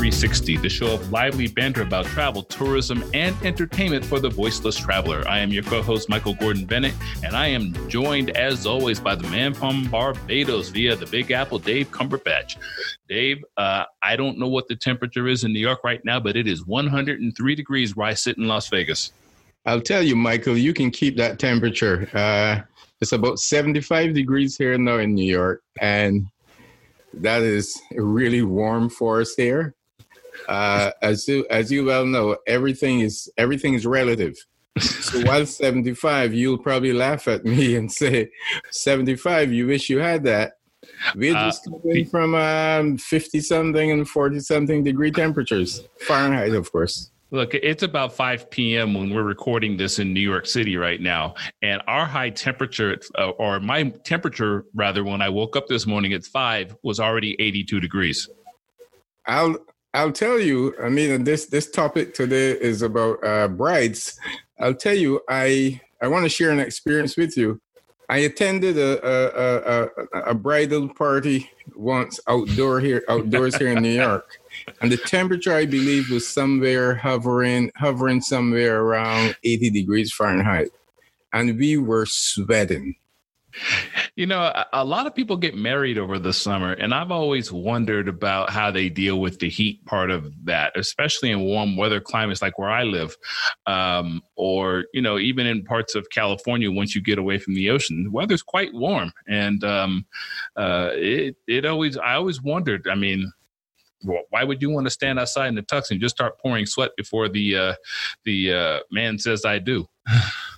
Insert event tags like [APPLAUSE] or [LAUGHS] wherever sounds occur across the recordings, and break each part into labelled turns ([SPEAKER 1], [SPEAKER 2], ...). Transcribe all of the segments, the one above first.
[SPEAKER 1] 360, the show of lively banter about travel, tourism, and entertainment for the voiceless traveler. I am your co host, Michael Gordon Bennett, and I am joined, as always, by the man from Barbados via the Big Apple, Dave Cumberbatch. Dave, uh, I don't know what the temperature is in New York right now, but it is 103 degrees where I sit in Las Vegas.
[SPEAKER 2] I'll tell you, Michael, you can keep that temperature. Uh, it's about 75 degrees here now in New York, and that is really warm for us here. Uh, as you as you well know, everything is everything is relative. So [LAUGHS] while 75, you'll probably laugh at me and say, 75, you wish you had that. We're uh, just coming from um, 50 something and 40 something degree temperatures, Fahrenheit, of course.
[SPEAKER 1] Look, it's about 5 p.m. when we're recording this in New York City right now. And our high temperature, uh, or my temperature rather, when I woke up this morning at 5 was already 82 degrees.
[SPEAKER 2] I'll I'll tell you, I mean, this this topic today is about uh, brides. I'll tell you, I I want to share an experience with you. I attended a a, a, a bridal party once outdoor here outdoors here in New York, and the temperature I believe was somewhere hovering hovering somewhere around 80 degrees Fahrenheit, and we were sweating.
[SPEAKER 1] You know, a, lot of people get married over the summer, and I've always wondered about how they deal with the heat part of that, especially in warm weather climates like where I live, um, or you know, even in parts of California. Once you get away from the ocean, the weather's quite warm, and um, uh, it it always I always wondered. I mean, why would you want to stand outside in the tux and just start pouring sweat before the uh, the uh, man says I do? [LAUGHS]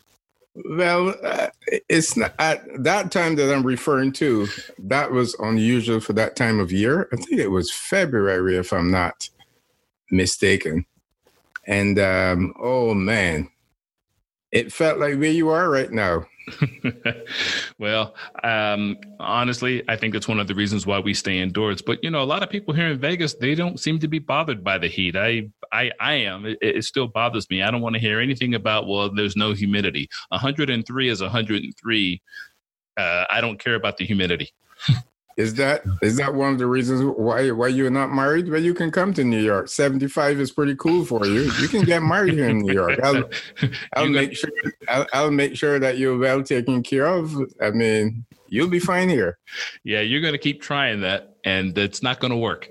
[SPEAKER 2] Well, uh, it's not at that time that I'm referring to. That was unusual for that time of year. I think it was February, if I'm not mistaken. And um, oh man, it felt like where you are right now. [LAUGHS]
[SPEAKER 1] well, um, honestly, I think that's one of the reasons why we stay indoors. But you know, a lot of people here in Vegas, they don't seem to be bothered by the heat. I, I, I am. It, it still bothers me. I don't want to hear anything about well, there's no humidity. 103 is 103. Uh, I don't care about the humidity. [LAUGHS]
[SPEAKER 2] Is that is that one of the reasons why why you're not married? Well, you can come to New York. Seventy five is pretty cool for you. You can get married here in New York. I'll, [LAUGHS] I'll make sure I'll, I'll make sure that you're well taken care of. I mean, you'll be fine here.
[SPEAKER 1] Yeah, you're going to keep trying that, and it's not going to work.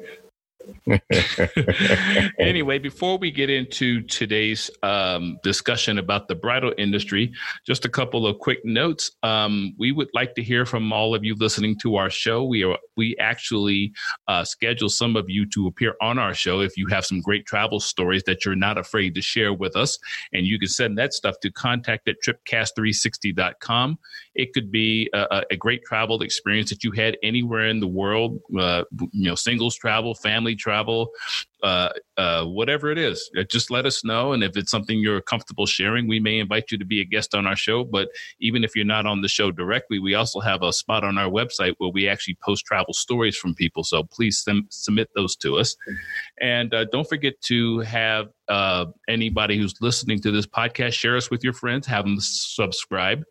[SPEAKER 1] [LAUGHS] anyway, before we get into today's um, discussion about the bridal industry, just a couple of quick notes. Um, we would like to hear from all of you listening to our show. We are we actually uh, schedule some of you to appear on our show if you have some great travel stories that you're not afraid to share with us, and you can send that stuff to contact at tripcast360.com. It could be a, a great travel experience that you had anywhere in the world, uh, you know, singles travel, family travel, uh, uh, whatever it is. Uh, just let us know. And if it's something you're comfortable sharing, we may invite you to be a guest on our show. But even if you're not on the show directly, we also have a spot on our website where we actually post travel stories from people. So please submit those to us. And uh, don't forget to have uh, anybody who's listening to this podcast share us with your friends, have them subscribe.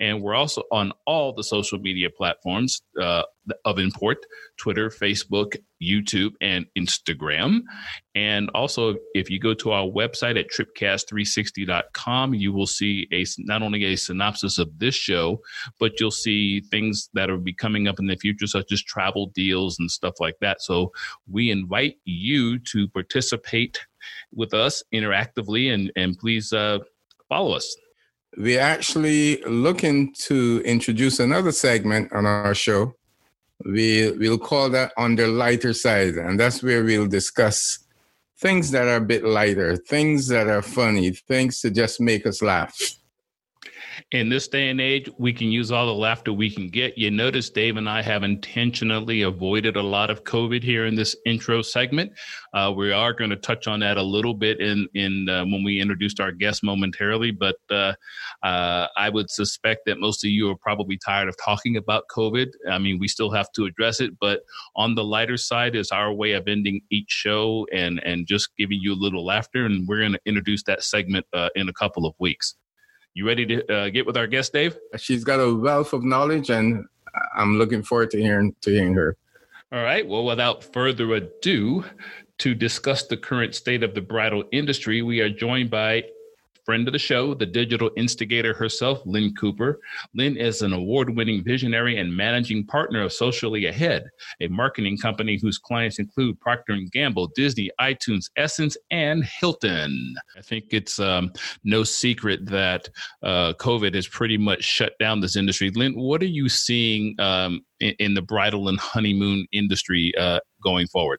[SPEAKER 1] And we're also on all the social media platforms uh, of import Twitter, Facebook, YouTube, and Instagram. And also, if you go to our website at tripcast360.com, you will see a not only a synopsis of this show, but you'll see things that will be coming up in the future, such as travel deals and stuff like that. So we invite you to participate with us interactively and, and please uh, follow us
[SPEAKER 2] we're actually looking to introduce another segment on our show. We we'll call that on the lighter side, and that's where we'll discuss things that are a bit lighter, things that are funny, things to just make us laugh
[SPEAKER 1] in this day and age, we can use all the laughter we can get. You notice Dave and I have intentionally avoided a lot of COVID here in this intro segment. Uh, we are going to touch on that a little bit in in uh, when we introduced our guest momentarily, but uh, uh I would suspect that most of you are probably tired of talking about COVID. I mean, we still have to address it, but on the lighter side is our way of ending each show and and just giving you a little laughter. And we're going to introduce that segment uh, in a couple of weeks. You ready to uh, get with our guest, Dave?
[SPEAKER 2] She's got a wealth of knowledge, and I'm looking forward to hearing to hearing her.
[SPEAKER 1] All right. Well, without further ado, To discuss the current state of the bridal industry, we are joined by friend of the show, the digital instigator herself, Lynn Cooper. Lynn is an award winning visionary and managing partner of Socially Ahead, a marketing company whose clients include Procter & Gamble, Disney, iTunes, Essence, and Hilton. I think it's um, no secret that uh, COVID has pretty much shut down this industry. Lynn, what are you seeing um, in, in, the bridal and honeymoon industry uh, going forward?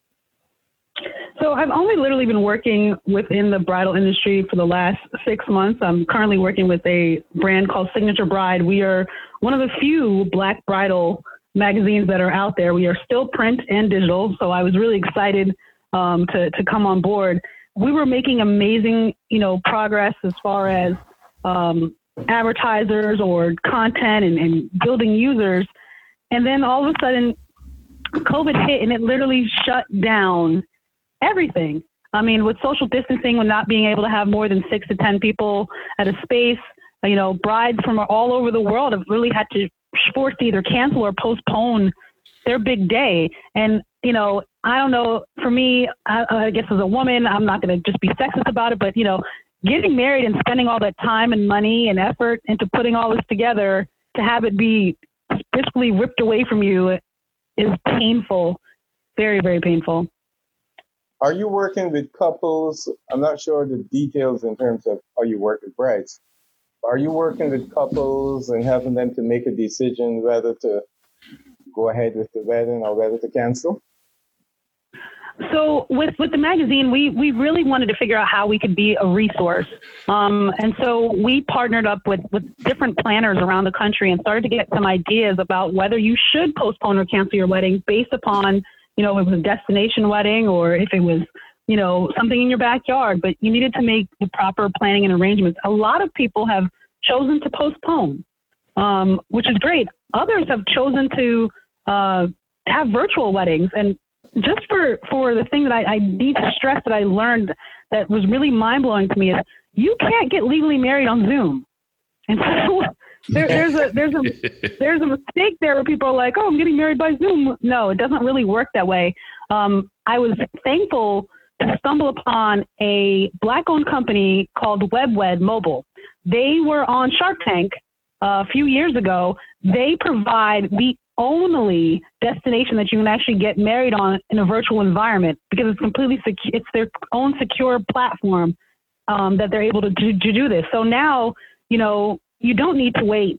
[SPEAKER 3] So I've only literally been working within the bridal industry for the last six months. I'm currently working with a brand called Signature Bride. We are one of the few black bridal magazines that are out there. We are still print and digital. So I was really excited um, to, to come on board. We were making amazing, you know, progress as far as um, advertisers or content and, and building users. And then all of a sudden, COVID hit and it literally shut down everything. I mean, with social distancing, with not being able to have more than six to 10 people at a space, you know, brides from all over the world have really had to force either cancel or postpone their big day. And, you know, I don't know, for me, I, I guess as a woman, I'm not going to just be sexist about it, but, you know, getting married and spending all that time and money and effort into putting all this together to have it be basically ripped away from you is painful, very, very painful
[SPEAKER 2] are you working with couples? I'm not sure the details in terms of how you work with brides. Are you working with couples and having them to make a decision whether to go ahead with the wedding or whether to cancel?
[SPEAKER 3] So with with the magazine, we we really wanted to figure out how we could be a resource, um, and so we partnered up with with different planners around the country and started to get some ideas about whether you should postpone or cancel your wedding based upon you know, it was a destination wedding or if it was, you know, something in your backyard, but you needed to make the proper planning and arrangements. A lot of people have chosen to postpone, um, which is great. Others have chosen to uh, have virtual weddings. And just for, for the thing that I, I need to stress that I learned that was really mind blowing to me is you can't get legally married on Zoom. And so [LAUGHS] there, [LAUGHS] there's a there's a there's a mistake there where people are like, oh, I'm getting married by Zoom. No, it doesn't really work that way. Um, I was thankful to stumble upon a black-owned company called WebWed Mobile. They were on Shark Tank uh, a few years ago. They provide the only destination that you can actually get married on in a virtual environment because it's completely secure. It's their own secure platform um, that they're able to do, to do this. So now, you know, you don't need to wait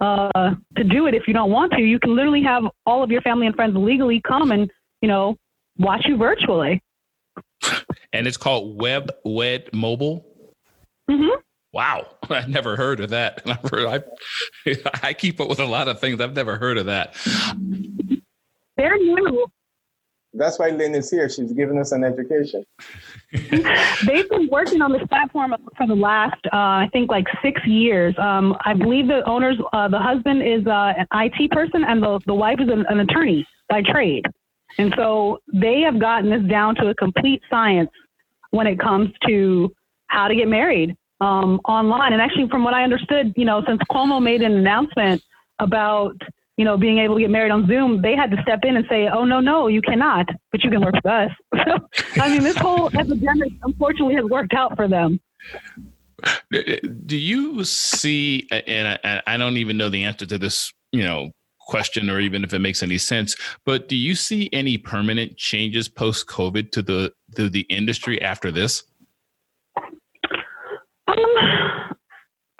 [SPEAKER 3] uh, to do it if you don't want to. You can literally have all of your family and friends legally come and, you know, watch you virtually.
[SPEAKER 1] And it's called Web Wed Mobile.
[SPEAKER 3] Mm-hmm.
[SPEAKER 1] Wow, [LAUGHS] I've never heard of that. [LAUGHS] I, [LAUGHS] I keep up with a lot of things. I've never heard of that.
[SPEAKER 3] They're new.
[SPEAKER 2] That's why Lynn is here. She's giving us an education. [LAUGHS]
[SPEAKER 3] They've been working on this platform for the last, uh, I think, like six years. Um, I believe the owners, uh, the husband is uh, an IT person, and the, the wife is an, an attorney by trade. And so they have gotten this down to a complete science when it comes to how to get married um, online. And actually, from what I understood, you know, since Cuomo made an announcement about you know, being able to get married on Zoom, they had to step in and say, "Oh no, no, you cannot, but you can work with us." [LAUGHS] So, I mean, this whole [LAUGHS] epidemic unfortunately has worked out for them.
[SPEAKER 1] Do you see? And I, don't even know the answer to this, you know, question, or even if it makes any sense. But do you see any permanent changes post COVID to the to the industry after this?
[SPEAKER 3] Um,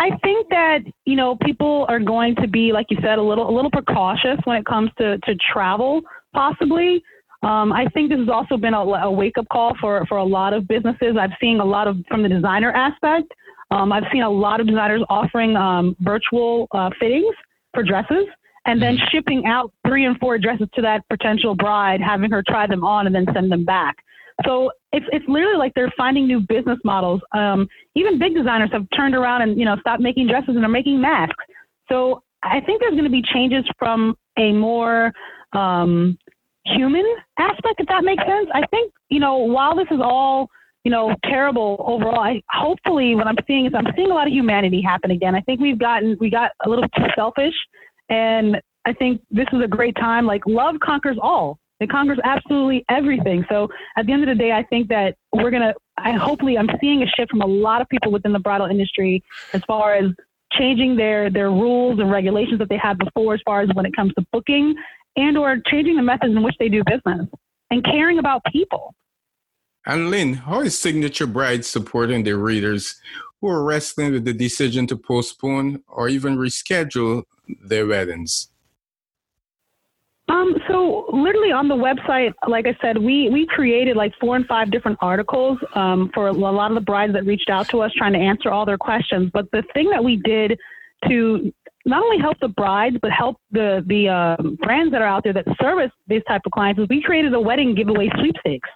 [SPEAKER 3] I think that you know people are going to be, like you said, a little a little precautious when it comes to to travel, possibly. Um, I think this has also been a, a wake up call for for a lot of businesses. I've seen a lot of from the designer aspect. Um, I've seen a lot of designers offering um, virtual uh, fittings for dresses and then mm-hmm. shipping out three and four dresses to that potential bride, having her try them on and then send them back. So it's it's literally like they're finding new business models. Um, even big designers have turned around and you know stopped making dresses and are making masks. So I think there's going to be changes from a more um, human aspect, if that makes sense. I think you know while this is all you know terrible overall, I hopefully what I'm seeing is I'm seeing a lot of humanity happen again. I think we've gotten we got a little too selfish, and I think this is a great time. Like love conquers all. It conquers absolutely everything. So at the end of the day, I think that we're gonna. I hopefully I'm seeing a shift from a lot of people within the bridal industry as far as changing their their rules and regulations that they had before, as far as when it comes to booking and or changing the methods in which they do business and caring about people.
[SPEAKER 2] And Lynn, how is Signature Bride supporting their readers who are wrestling with the decision to postpone or even reschedule their weddings?
[SPEAKER 3] Um, so literally on the website, like I said, we we created like four and five different articles um, for a lot of the brides that reached out to us trying to answer all their questions. But the thing that we did to not only help the brides but help the the uh, brands that are out there that service these type of clients is we created a wedding giveaway sweepstakes.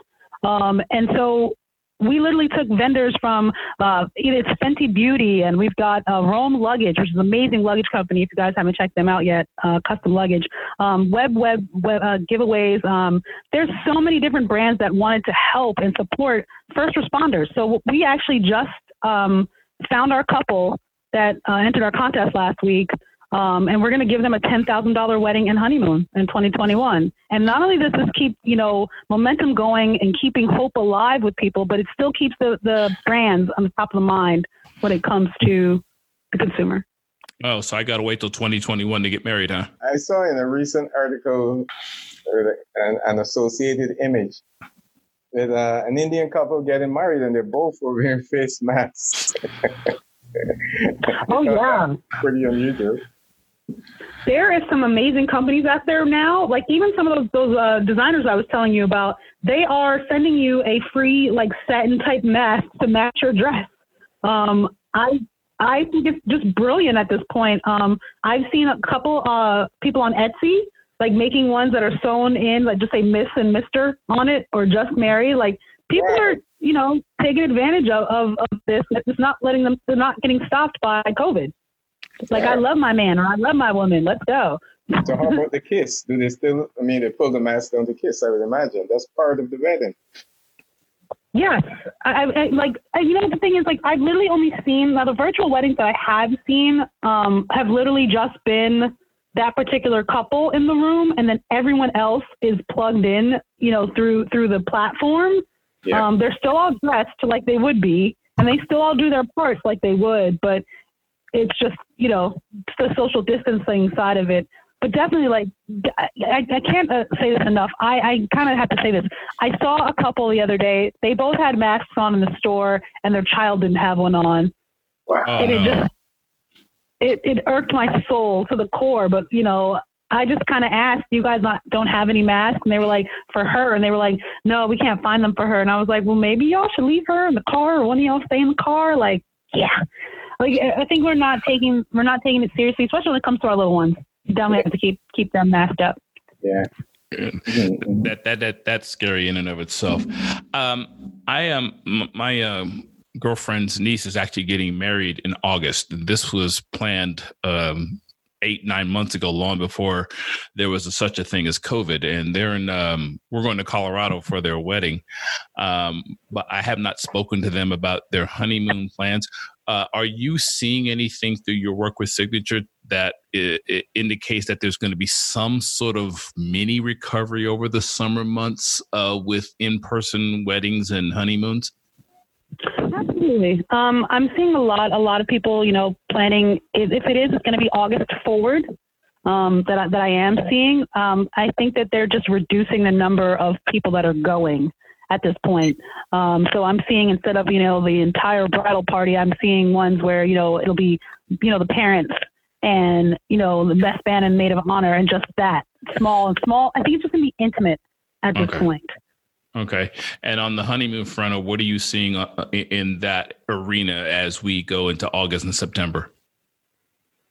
[SPEAKER 3] Um, and so we literally took vendors from uh, it's Fenty Beauty, and we've got uh, Roam Luggage, which is an amazing luggage company. If you guys haven't checked them out yet, uh, custom luggage, um, web web, web uh, giveaways. Um, there's so many different brands that wanted to help and support first responders. So we actually just um, found our couple that uh, entered our contest last week. Um, and we're going to give them a $10,000 wedding and honeymoon in 2021. And not only does this keep, you know, momentum going and keeping hope alive with people, but it still keeps the, the brands on the top of the mind when it comes to the consumer.
[SPEAKER 1] Oh, so I got to wait till 2021 to get married, huh?
[SPEAKER 2] I saw in a recent article an, an associated image with uh, an Indian couple getting married and they're both wearing face masks. [LAUGHS]
[SPEAKER 3] oh, yeah.
[SPEAKER 2] Pretty unusual
[SPEAKER 3] there is some amazing companies out there now. Like even some of those those uh, designers I was telling you about, they are sending you a free like satin type mask to match your dress. Um, I I think it's just brilliant at this point. Um, I've seen a couple uh, people on Etsy like making ones that are sewn in, like just say Miss and Mister on it, or just Mary. Like people are you know taking advantage of, of, of this. It's not letting them. They're not getting stopped by COVID. Like I love my man or I love my woman. Let's go.
[SPEAKER 2] so how about the kiss? Do they still? I mean, they pull the mask down to kiss. I would imagine that's part of the wedding.
[SPEAKER 3] Yes, I, I like I, you know the thing is like I've literally only seen now the virtual weddings that I have seen um, have literally just been that particular couple in the room, and then everyone else is plugged in, you know, through through the platform. Yeah. Um, they're still all dressed like they would be, and they still all do their parts like they would, but it's just you know the social distancing side of it but definitely like i, I can't uh, say this enough i, I kind of have to say this i saw a couple the other day they both had masks on in the store and their child didn't have one on
[SPEAKER 1] wow.
[SPEAKER 3] and it just it, it irked my soul to the core but you know I just kind of asked, you guys not don't have any masks? And they were like, for her. And they were like, no, we can't find them for her. And I was like, well, maybe y'all should leave her in the car or one of y'all stay in the car. Like, yeah like I think we're not taking we're not taking it seriously, especially when it comes to our little ones. You definitely have to keep keep them masked up.
[SPEAKER 2] Yeah. [CLEARS THROAT]
[SPEAKER 1] that that that that's scary in and of itself. Um, I am um, my um, girlfriend's niece is actually getting married in August. This was planned um, eight nine months ago, long before there was a, such a thing as COVID. And they're in um, we're going to Colorado for their wedding, um, but I have not spoken to them about their honeymoon plans. Uh, are you seeing anything through your work with Signature that it, it indicates that there's going to be some sort of mini recovery over the summer months uh, with in-person weddings and honeymoons?
[SPEAKER 3] Absolutely. Um, I'm seeing a lot, a lot of people, you know, planning. If it is, it's going to be August forward. Um, that I, that I am seeing. Um, I think that they're just reducing the number of people that are going at this point. Um, so I'm seeing instead of you know the entire bridal party, I'm seeing ones where you know it'll be you know the parents and you know the best man and maid of honor and just that small and small. I think it's just gonna be intimate at this okay. point.
[SPEAKER 1] Okay. And on the honeymoon front, what are you seeing uh, in that arena as we go into August and September?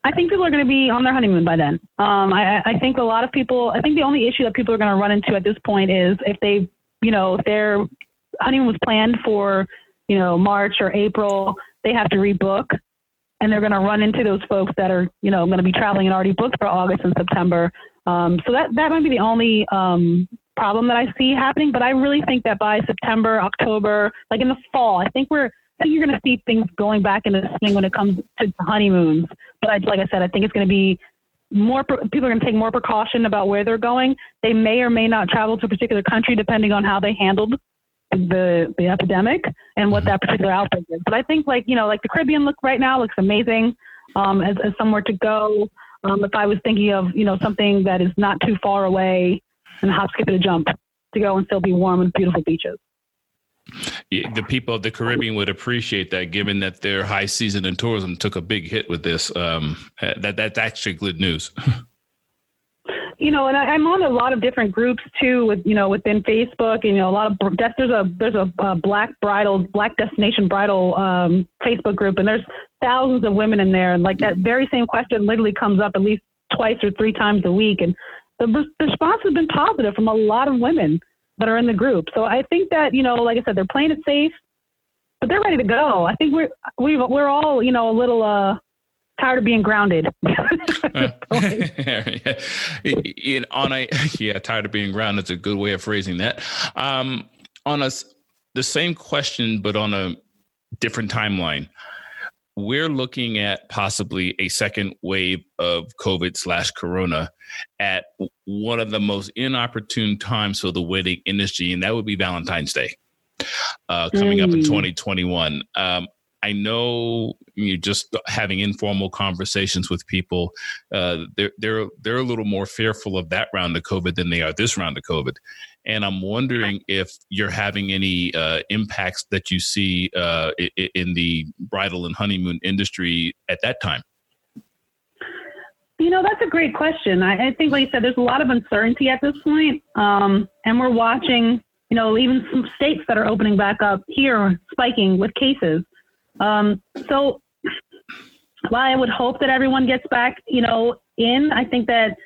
[SPEAKER 3] I think people are going to be on their honeymoon by then. Um, I, I, think a lot of people, I think the only issue that people are going to run into at this point is if they you know, their honeymoon was planned for, you know, March or April, they have to rebook and they're going to run into those folks that are, you know, going to be traveling and already booked for August and September. Um, so that, that might be the only um, problem that I see happening. But I really think that by September, October, like in the fall, I think we're, I think you're going to see things going back into the swing when it comes to honeymoons. But I, like I said, I think it's going to be more people are going to take more precaution about where they're going. They may or may not travel to a particular country depending on how they handled the the epidemic and what that particular outbreak is. But I think like you know like the Caribbean look right now looks amazing um, as, as somewhere to go. Um, if I was thinking of you know something that is not too far away and hop, skip, and a jump to go and still be warm and beautiful beaches.
[SPEAKER 1] The people of the Caribbean would appreciate that, given that their high season in tourism took a big hit with this. Um, that that's actually good news.
[SPEAKER 3] you know, and I, am on a lot of different groups too, with you know, within Facebook, and you know, a lot of there's a there's a, a black bridal, black destination bridal um, Facebook group, and there's thousands of women in there, and like that very same question literally comes up at least twice or three times a week, and the, the response has been positive from a lot of women that are in the group. So I think that you know, like I said, they're playing it safe, but they're ready to go. I think we're we we're all you know a little uh tired of being grounded. [LAUGHS] [LAUGHS]
[SPEAKER 1] on a yeah, tired of being grounded is a good way of phrasing that. Um, on a the same question, but on a different timeline. We're looking at possibly a second wave of COVID slash Corona at one of the most inopportune times for the wedding industry, and that would be Valentine's Day uh, coming mm. up in 2021. Um, I know you just having informal conversations with people. Uh, they're they're they're a little more fearful of that round of COVID than they are this round of COVID, and I'm wondering if you're having any uh, impacts that you see uh, in the bridal and honeymoon industry at that time.
[SPEAKER 3] You know, that's a great question. I, I think, like you said, there's a lot of uncertainty at this point, um, and we're watching. You know, even some states that are opening back up here spiking with cases. Um, so while I would hope that everyone gets back, you know, in, I think that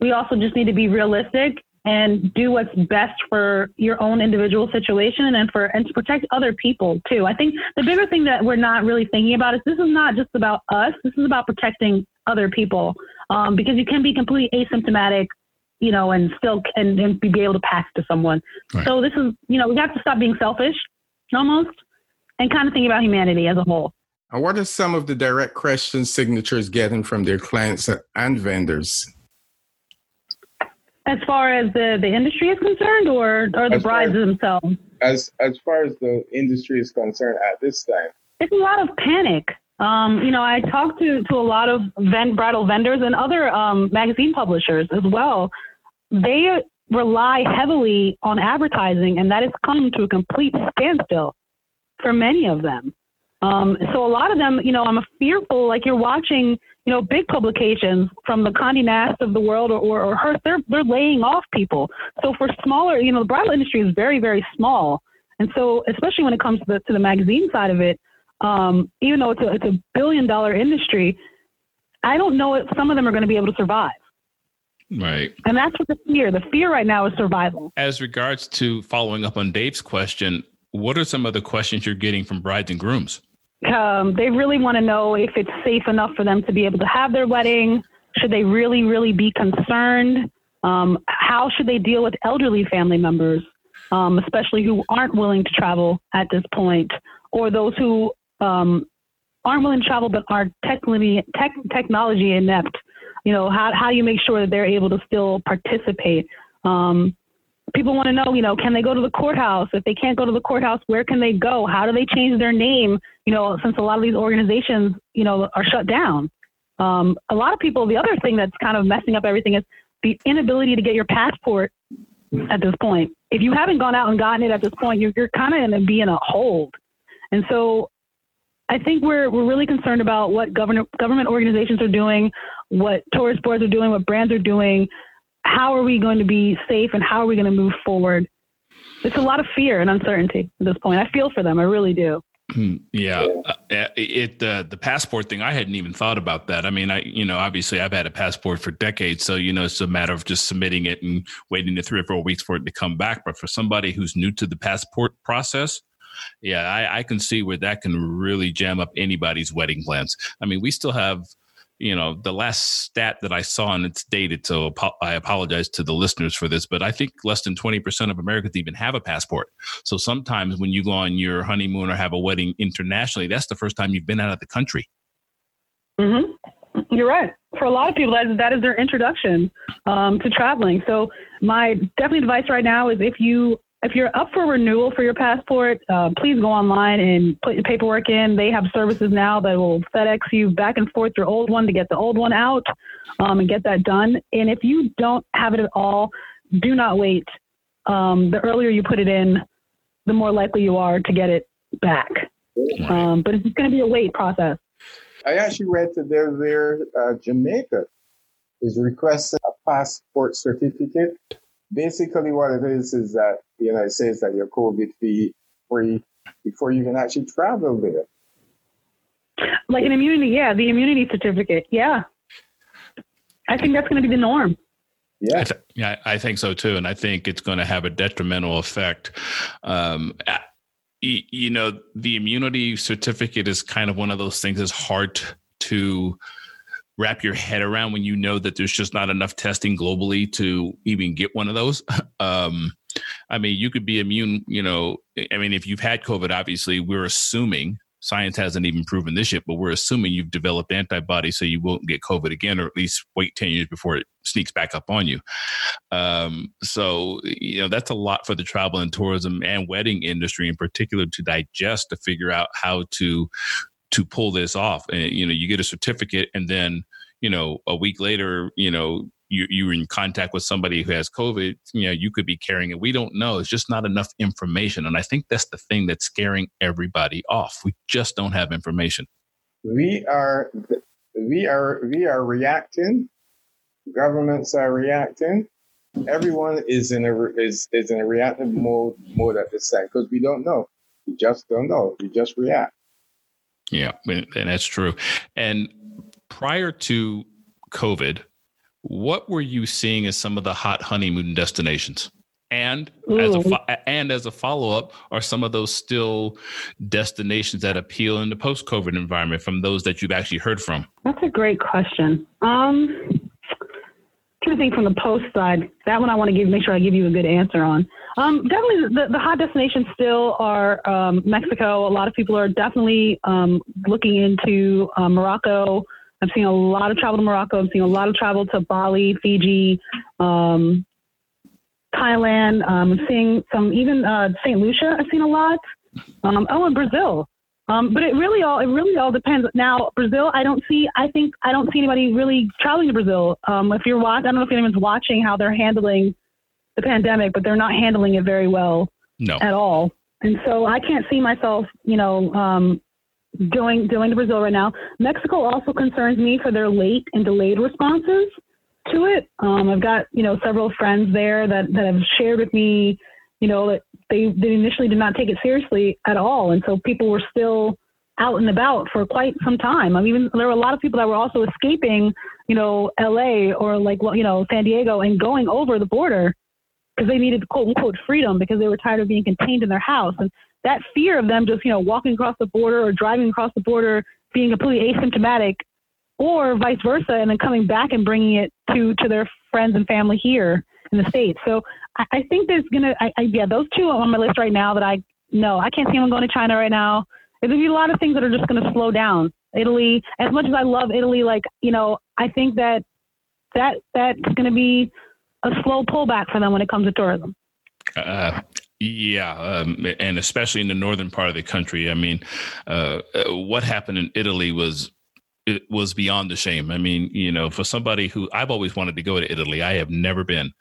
[SPEAKER 3] we also just need to be realistic and do what's best for your own individual situation and for and to protect other people too. I think the bigger thing that we're not really thinking about is this is not just about us. This is about protecting other people um, because you can be completely asymptomatic, you know, and still and, and be able to pass to someone. Right. So this is you know we have to stop being selfish almost and kind of thinking about humanity as a whole.
[SPEAKER 2] And what are some of the direct questions signatures getting from their clients and vendors?
[SPEAKER 3] As far as the, the industry is concerned, or or the as brides far, themselves?
[SPEAKER 2] As as far as the industry is concerned at this time,
[SPEAKER 3] it's a lot of panic. Um, you know, I talked to to a lot of vend, bridal vendors and other um, magazine publishers as well. They rely heavily on advertising, and that has come to a complete standstill for many of them. Um, so a lot of them, you know, I'm fearful. Like you're watching, you know, big publications from the Condé Nast of the world or, or, or Hearst, they're they're laying off people. So for smaller, you know, the bridal industry is very very small, and so especially when it comes to the to the magazine side of it, um, even though it's a it's a billion dollar industry, I don't know if some of them are going to be able to survive.
[SPEAKER 1] Right.
[SPEAKER 3] And that's what the fear. The fear right now is survival.
[SPEAKER 1] As regards to following up on Dave's question, what are some of the questions you're getting from brides and grooms?
[SPEAKER 3] Um, they really want to know if it's safe enough for them to be able to have their wedding. Should they really, really be concerned? Um, how should they deal with elderly family members, um, especially who aren't willing to travel at this point, or those who um, aren't willing to travel but are technically tech, technology inept? You know, how, how do you make sure that they're able to still participate? Um, people want to know, you know, can they go to the courthouse? If they can't go to the courthouse, where can they go? How do they change their name? You know, since a lot of these organizations, you know, are shut down. Um, a lot of people, the other thing that's kind of messing up everything is the inability to get your passport at this point. If you haven't gone out and gotten it at this point, you're, you're kind of going to be in a hold. And so I think we're, we're really concerned about what government, government organizations are doing, what tourist boards are doing, what brands are doing, how are we going to be safe and how are we going to move forward? It's a lot of fear and uncertainty at this point. I feel for them. I really do.
[SPEAKER 1] Hmm, [CLEARS THROAT] yeah, uh, it uh, the passport thing. I hadn't even thought about that. I mean, I you know obviously I've had a passport for decades, so you know it's a matter of just submitting it and waiting the three or four weeks for it to come back. But for somebody who's new to the passport process, yeah, I, I can see where that can really jam up anybody's wedding plans. I mean, we still have you know, the last stat that I saw, and it's dated, so I apologize to the listeners for this, but I think less than 20% of Americans even have a passport. So sometimes when you go on your honeymoon or have a wedding internationally, that's the first time you've been out of the country.
[SPEAKER 3] Mm-hmm. You're right. For a lot of people, that is, that is their introduction um, to traveling. So my definitely advice right now is if you if you're up for renewal for your passport, uh, please go online and put your paperwork in. They have services now that will FedEx you back and forth your old one to get the old one out um, and get that done. And if you don't have it at all, do not wait. Um, the earlier you put it in, the more likely you are to get it back. Um, but it's going to be a wait process.
[SPEAKER 2] I actually read that there, there uh, Jamaica is requesting a passport certificate basically what it is is that you know it says that you're COVID free before you can actually travel there.
[SPEAKER 3] Like an immunity, yeah, the immunity certificate, yeah. I think that's going to be the norm.
[SPEAKER 1] Yeah. I th- yeah, I think so too, and I think it's going to have a detrimental effect. Um, you know, the immunity certificate is kind of one of those things that's hard to wrap your head around when you know that there's just not enough testing globally to even get one of those. [LAUGHS] Um, I mean, you could be immune, you know, I mean, if you've had COVID, obviously, we're assuming science hasn't even proven this yet, but we're assuming you've developed antibodies so you won't get COVID again, or at least wait 10 years before it sneaks back up on you. Um, so, you know, that's a lot for the travel and tourism and wedding industry in particular to digest to figure out how to to pull this off. And you know, you get a certificate, and then you know, a week later, you know, you you're in contact with somebody who has COVID. You know, you could be carrying it. We don't know. It's just not enough information, and I think that's the thing that's scaring everybody off. We just don't have information.
[SPEAKER 2] We are, we are, we are reacting. Governments are reacting everyone is in a is is in a reactive mode mode at this time because we don't know. We just don't know. We just react.
[SPEAKER 1] Yeah, and that's true. And prior to COVID, what were you seeing as some of the hot honeymoon destinations? And Ooh. as a and as a follow up, are some of those still destinations that appeal in the post COVID environment from those that you've actually heard from?
[SPEAKER 3] That's a great question. Um, trying to think from the post side. That one I want to give, make sure I give you a good answer on. Um, definitely, the, the hot destinations still are um, Mexico. A lot of people are definitely um, looking into uh, Morocco. I've seen a lot of travel to Morocco. I've seen a lot of travel to Bali, Fiji, um, Thailand. Um, I'm seeing some even uh, St. Lucia. I've seen a lot. Um, oh, and Brazil. Um, but it really all it really all depends. Now Brazil, I don't see. I think I don't see anybody really traveling to Brazil. Um, if you're watching, I don't know if anyone's watching how they're handling the pandemic, but they're not handling it very well
[SPEAKER 1] no.
[SPEAKER 3] at all. And so I can't see myself, you know, um, going going to Brazil right now. Mexico also concerns me for their late and delayed responses to it. Um, I've got you know several friends there that that have shared with me you know, that they, they initially did not take it seriously at all. And so people were still out and about for quite some time. I mean, there were a lot of people that were also escaping, you know, LA or like, you know, San Diego and going over the border because they needed quote unquote freedom because they were tired of being contained in their house. And that fear of them just, you know, walking across the border or driving across the border, being completely asymptomatic or vice versa, and then coming back and bringing it to, to their friends and family here in the States. So I, I think there's gonna, I, I, yeah, those two are on my list right now that I no, I can't see them going to China right now. There's gonna be a lot of things that are just gonna slow down. Italy, as much as I love Italy, like you know, I think that that that's gonna be a slow pullback for them when it comes to tourism.
[SPEAKER 1] Uh, yeah, um, and especially in the northern part of the country. I mean, uh, uh what happened in Italy was it was beyond the shame. I mean, you know, for somebody who I've always wanted to go to Italy, I have never been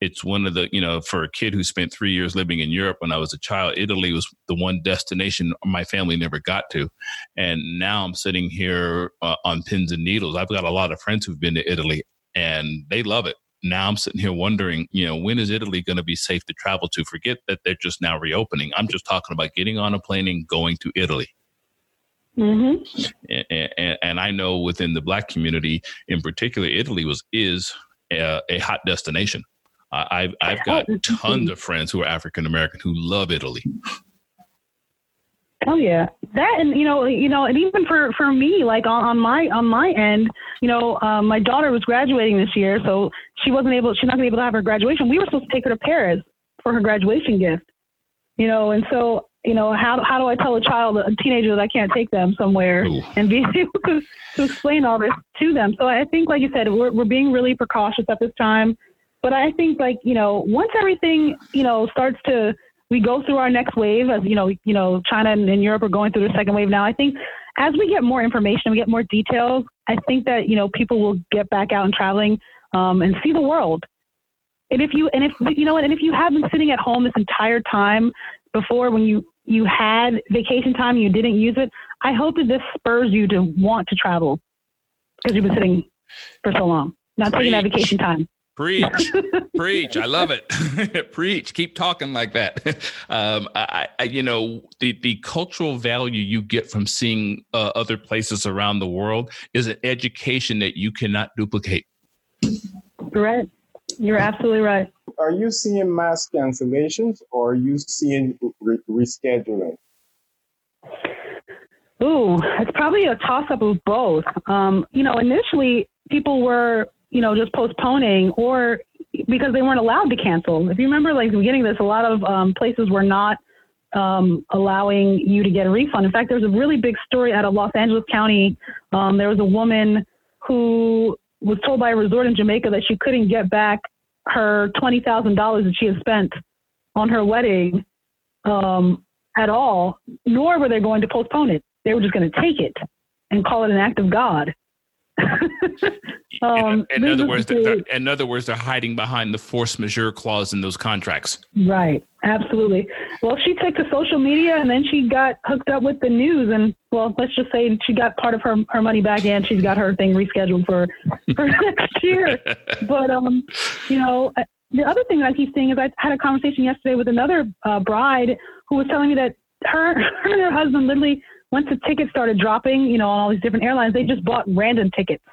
[SPEAKER 1] it's one of the you know for a kid who spent three years living in europe when i was a child italy was the one destination my family never got to and now i'm sitting here uh, on pins and needles i've got a lot of friends who've been to italy and they love it now i'm sitting here wondering you know when is italy going to be safe to travel to forget that they're just now reopening i'm just talking about getting on a plane and going to italy
[SPEAKER 3] Mm-hmm.
[SPEAKER 1] And, and, and, I know within the black community in particular, Italy was is a, a hot destination. I've I've got tons of friends who are African American who love Italy.
[SPEAKER 3] Oh yeah, that and you know you know and even for for me like on, on my on my end, you know um, my daughter was graduating this year, so she wasn't able she's not gonna be able to have her graduation. We were supposed to take her to Paris for her graduation gift, you know, and so you know, how, how do I tell a child, a teenager, that I can't take them somewhere Ooh. and be [LAUGHS] able to, to explain all this to them? So I think, like you said, we're, we're being really precautious at this time. But I think, like, you know, once everything, you know, starts to, we go through our next wave, as you know, you know, China and, and Europe are going through the second wave now. I think as we get more information, we get more details. I think that you know people will get back out and traveling um, and see the world. And if you and if you know what, and if you have been sitting at home this entire time before when you you had vacation time you didn't use it, I hope that this spurs you to want to travel because you've been sitting for so long, not taking that vacation time.
[SPEAKER 1] Preach, [LAUGHS] preach. I love it. [LAUGHS] preach. Keep talking like that. [LAUGHS] Um, I, I, you know, the the cultural value you get from seeing uh, other places around the world is an education that you cannot duplicate.
[SPEAKER 3] Right. You're absolutely right.
[SPEAKER 2] Are you seeing mass cancellations, or are you seeing re- rescheduling?
[SPEAKER 3] Ooh, it's probably a toss up of both. Um, you know, initially people were you know, just postponing or because they weren't allowed to cancel. If you remember, like the beginning of this, a lot of um, places were not um, allowing you to get a refund. In fact, there was a really big story out of Los Angeles County. Um, there was a woman who was told by a resort in Jamaica that she couldn't get back her twenty thousand dollars that she had spent on her wedding um, at all, nor were they going to postpone it. They were just going to take it and call it an act of God. [LAUGHS]
[SPEAKER 1] um, in, in other words, in other words, they're hiding behind the force majeure clause in those contracts.
[SPEAKER 3] Right. Absolutely. Well, she took to social media and then she got hooked up with the news, and well, let's just say she got part of her her money back, and she's got her thing rescheduled for [LAUGHS] for next year. [LAUGHS] But um, you know, the other thing that I keep seeing is I had a conversation yesterday with another uh, bride who was telling me that her her and her husband literally once the tickets started dropping, you know, on all these different airlines, they just bought random tickets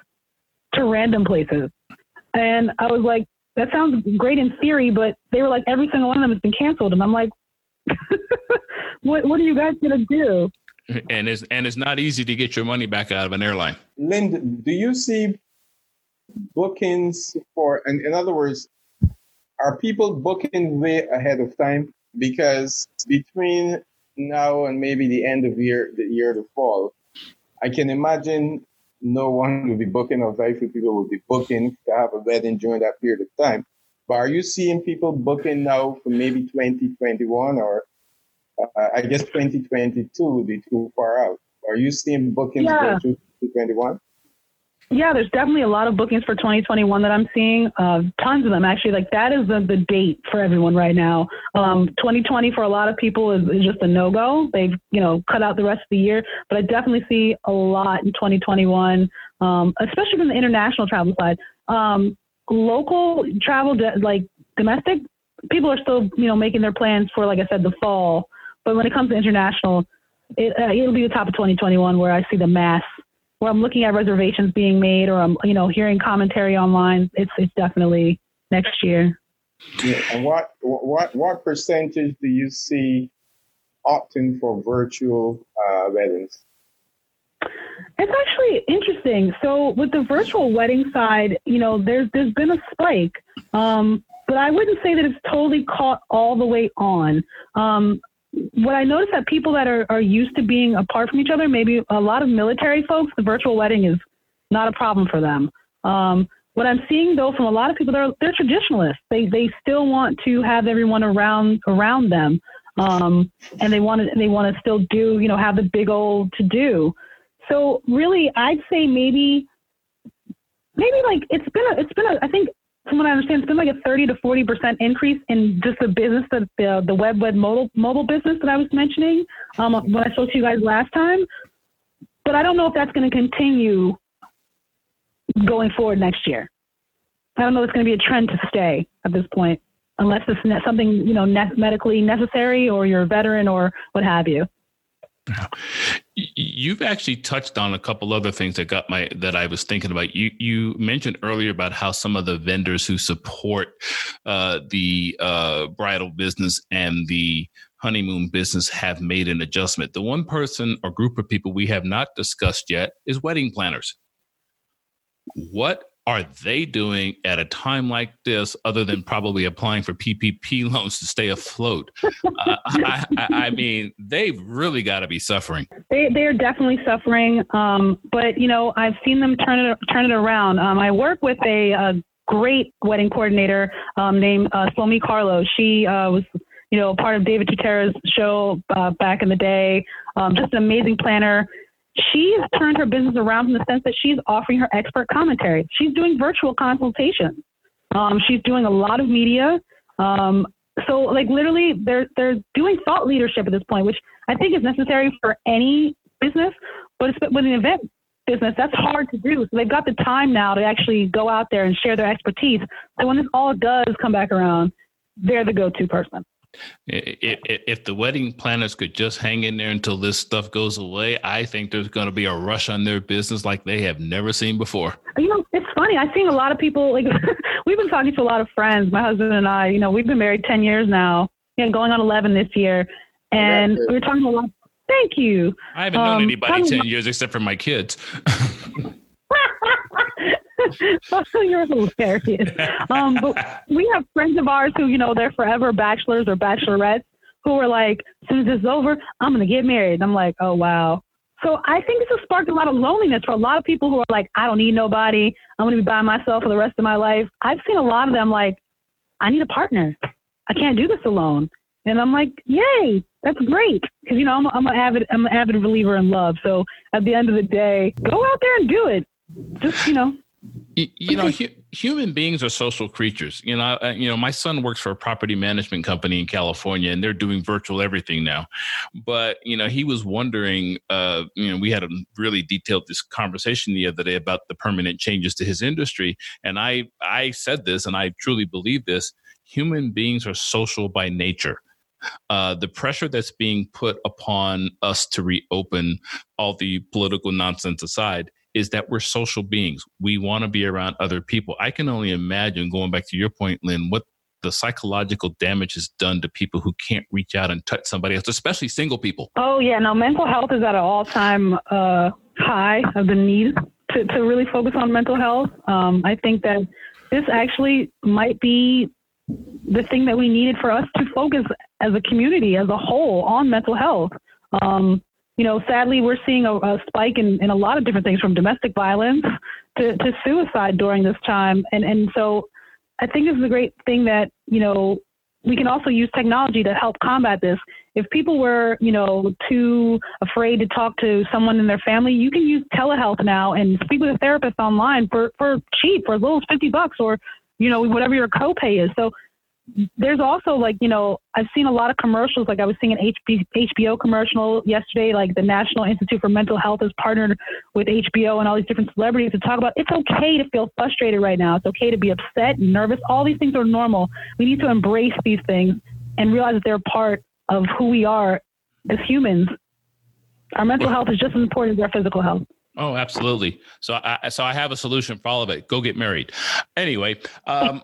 [SPEAKER 3] to random places. And I was like, that sounds great in theory, but they were like, every single one of them has been canceled. And I'm like, [LAUGHS] what, what are you guys going to do?
[SPEAKER 1] And it's, and it's not easy to get your money back out of an airline.
[SPEAKER 2] Linda, do you see bookings for, in, in other words, are people booking way ahead of time? Because between now and maybe the end of year, the year to fall, I can imagine no one will be booking or very few people will be booking to have a wedding during that period of time. But are you seeing people booking now for maybe 2021 or uh, I guess 2022 would be too far out? Are you seeing bookings yeah. for 2021?
[SPEAKER 3] Yeah, there's definitely a lot of bookings for 2021 that I'm seeing. Uh, tons of them actually. Like that is the, the date for everyone right now. Um, 2020 for a lot of people is, is just a no go. They've you know cut out the rest of the year. But I definitely see a lot in 2021, um, especially from the international travel side. Um, local travel, like domestic, people are still you know making their plans for like I said the fall. But when it comes to international, it, uh, it'll be the top of 2021 where I see the mass where I'm looking at reservations being made or I'm, you know, hearing commentary online, it's it's definitely next year.
[SPEAKER 2] Yeah, and what what what percentage do you see opting for virtual uh, weddings?
[SPEAKER 3] It's actually interesting. So with the virtual wedding side, you know, there's there's been a spike, um, but I wouldn't say that it's totally caught all the way on. Um, what I noticed that people that are, are used to being apart from each other, maybe a lot of military folks, the virtual wedding is not a problem for them. Um, what I'm seeing though from a lot of people, they're they're traditionalists. They they still want to have everyone around around them, um, and they want to they want to still do you know have the big old to do. So really, I'd say maybe maybe like it's been a, it's been a, I think from what I understand, it's been like a 30 to 40 percent increase in just the business that the the WebWed mobile mobile business that I was mentioning um, when I spoke to you guys last time. But I don't know if that's going to continue going forward next year. I don't know if it's going to be a trend to stay at this point, unless it's something you know medically necessary or you're a veteran or what have you.
[SPEAKER 1] You've actually touched on a couple other things that got my that I was thinking about. You you mentioned earlier about how some of the vendors who support uh, the uh, bridal business and the honeymoon business have made an adjustment. The one person or group of people we have not discussed yet is wedding planners. What are they doing at a time like this, other than probably applying for PPP [LAUGHS] loans to stay afloat? uh, I, I, I, mean, they've really got to be suffering.
[SPEAKER 3] They they are definitely suffering, um, but you know, I've seen them turn it turn it around. Um, I work with a, a great wedding coordinator um, named uh, Slomi Carlo. She uh, was you know, part of David Tutera's show uh, back in the day. Um, just an amazing planner. She's turned her business around in the sense that she's offering her expert commentary. She's doing virtual consultations. Um, she's doing a lot of media. Um, so, like, literally, they're they're doing thought leadership at this point, which I think is necessary for any business. But it's, with an event business, that's hard to do. So they've got the time now to actually go out there and share their expertise. So when this all does come back around, they're the go-to person.
[SPEAKER 1] If, if the wedding planners could just hang in there until this stuff goes away, I think there's going to be a rush on their business like they have never seen before.
[SPEAKER 3] You know, it's funny. I've seen a lot of people, like, [LAUGHS] we've been talking to a lot of friends, my husband and I, you know, we've been married 10 years now, yeah, going on 11 this year. And we are talking a lot. Thank you.
[SPEAKER 1] I haven't known um, anybody 10 years except for my kids. [LAUGHS] [LAUGHS]
[SPEAKER 3] You're hilarious. Um, but we have friends of ours who, you know, they're forever bachelors or bachelorettes who are like, as soon as this is over, I'm going to get married. I'm like, oh, wow. So I think this has sparked a lot of loneliness for a lot of people who are like, I don't need nobody. I'm going to be by myself for the rest of my life. I've seen a lot of them like, I need a partner. I can't do this alone. And I'm like, yay, that's great. Because, you know, I'm, I'm, an avid, I'm an avid believer in love. So at the end of the day, go out there and do it. Just, you know,
[SPEAKER 1] you, you know, hu- human beings are social creatures. You know, uh, you know, my son works for a property management company in California, and they're doing virtual everything now. But you know, he was wondering. Uh, you know, we had a really detailed this conversation the other day about the permanent changes to his industry, and I I said this, and I truly believe this. Human beings are social by nature. Uh, the pressure that's being put upon us to reopen all the political nonsense aside is that we're social beings. We want to be around other people. I can only imagine, going back to your point, Lynn, what the psychological damage is done to people who can't reach out and touch somebody else, especially single people.
[SPEAKER 3] Oh, yeah. No, mental health is at an all time uh, high of the need to, to really focus on mental health. Um, I think that this actually might be the thing that we needed for us to focus as a community as a whole on mental health. Um, you know, sadly, we're seeing a, a spike in, in a lot of different things from domestic violence to, to suicide during this time. And, and so I think this is a great thing that, you know, we can also use technology to help combat this. If people were, you know, too afraid to talk to someone in their family, you can use telehealth now and speak with a therapist online for, for cheap, for as little as 50 bucks or, you know, whatever your copay is. So there's also like you know I've seen a lot of commercials. Like I was seeing an HBO commercial yesterday. Like the National Institute for Mental Health has partnered with HBO and all these different celebrities to talk about it's okay to feel frustrated right now. It's okay to be upset, and nervous. All these things are normal. We need to embrace these things and realize that they're part of who we are as humans. Our mental health is just as important as our physical health.
[SPEAKER 1] Oh, absolutely. So I so I have a solution for all of it. Go get married. Anyway, um,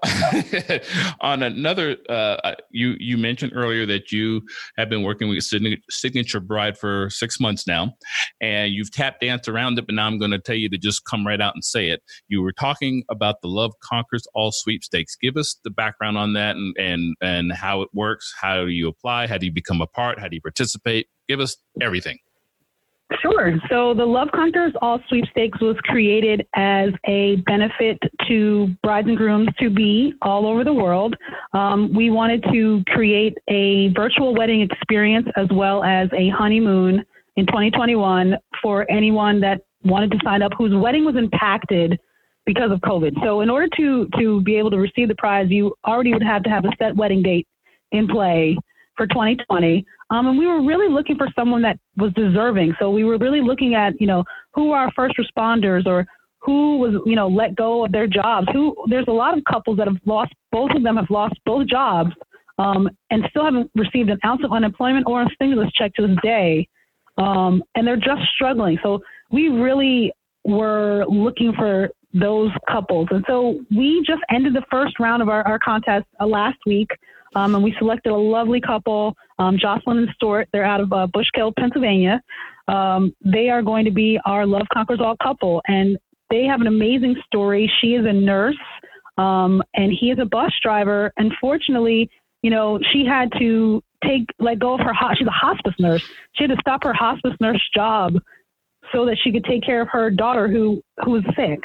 [SPEAKER 1] [LAUGHS] on another, uh, you you mentioned earlier that you have been working with Signature Bride for six months now, and you've tap danced around it. But now I'm going to tell you to just come right out and say it. You were talking about the Love Conquers All sweepstakes. Give us the background on that and and and how it works. How do you apply? How do you become a part? How do you participate? Give us everything.
[SPEAKER 3] Sure. So the Love Conquers All sweepstakes was created as a benefit to brides and grooms to be all over the world. Um, we wanted to create a virtual wedding experience as well as a honeymoon in 2021 for anyone that wanted to sign up whose wedding was impacted because of COVID. So in order to to be able to receive the prize, you already would have to have a set wedding date in play for 2020. Um, and we were really looking for someone that was deserving. So we were really looking at, you know, who are our first responders or who was, you know, let go of their jobs. Who there's a lot of couples that have lost, both of them have lost both jobs um, and still haven't received an ounce of unemployment or a stimulus check to this day. Um, and they're just struggling. So we really were looking for those couples. And so we just ended the first round of our, our contest uh, last week. Um, and we selected a lovely couple, um, Jocelyn and Stuart. They're out of uh, Bushkill, Pennsylvania. Um, they are going to be our Love Conquers All couple. And they have an amazing story. She is a nurse, um, and he is a bus driver. Unfortunately, you know, she had to take let go of her. She's a hospice nurse. She had to stop her hospice nurse job so that she could take care of her daughter who who was sick.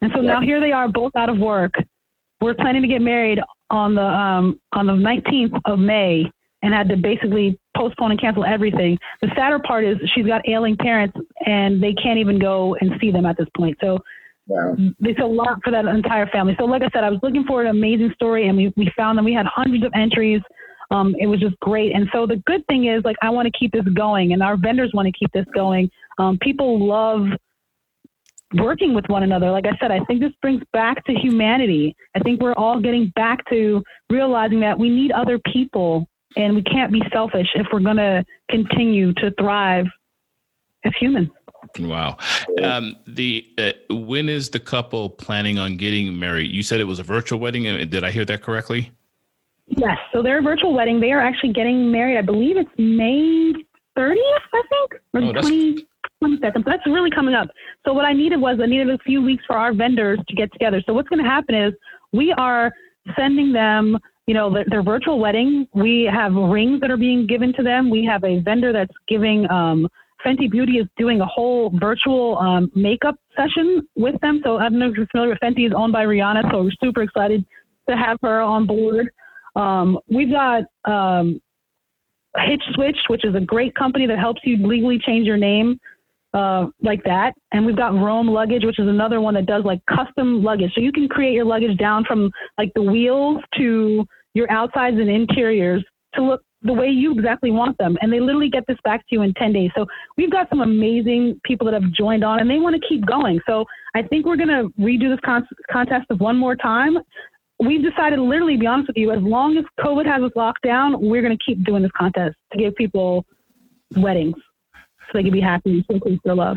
[SPEAKER 3] And so now here they are, both out of work. We're planning to get married on the um, on the 19th of May, and had to basically postpone and cancel everything. The sadder part is she's got ailing parents, and they can't even go and see them at this point. So Wow. It's a lot for that entire family. So, like I said, I was looking for an amazing story, and we, we found them. We had hundreds of entries. Um, it was just great. And so, the good thing is, like, I want to keep this going, and our vendors want to keep this going. Um, people love working with one another. Like I said, I think this brings back to humanity. I think we're all getting back to realizing that we need other people and we can't be selfish if we're going to continue to thrive as humans.
[SPEAKER 1] Wow. Um, the uh, when is the couple planning on getting married? You said it was a virtual wedding. Did I hear that correctly?
[SPEAKER 3] Yes. So they're a virtual wedding. They are actually getting married. I believe it's May 30th, I think, or oh, 20, 22nd. That's really coming up. So what I needed was I needed a few weeks for our vendors to get together. So what's going to happen is we are sending them you know, their, their, virtual wedding. We have rings that are being given to them. We have a vendor that's giving um, Fenty Beauty is doing a whole virtual um, makeup session with them. So I don't know if you're familiar with Fenty is owned by Rihanna, so we're super excited to have her on board. Um, we've got um, Hitch Switch, which is a great company that helps you legally change your name uh, like that. And we've got Roam Luggage, which is another one that does like custom luggage. So you can create your luggage down from like the wheels to your outsides and interiors to look the way you exactly want them. And they literally get this back to you in 10 days. So we've got some amazing people that have joined on and they want to keep going. So I think we're going to redo this con- contest of one more time. We've decided, literally, be honest with you, as long as COVID has us locked down, we're going to keep doing this contest to give people weddings so they can be happy and increase their love.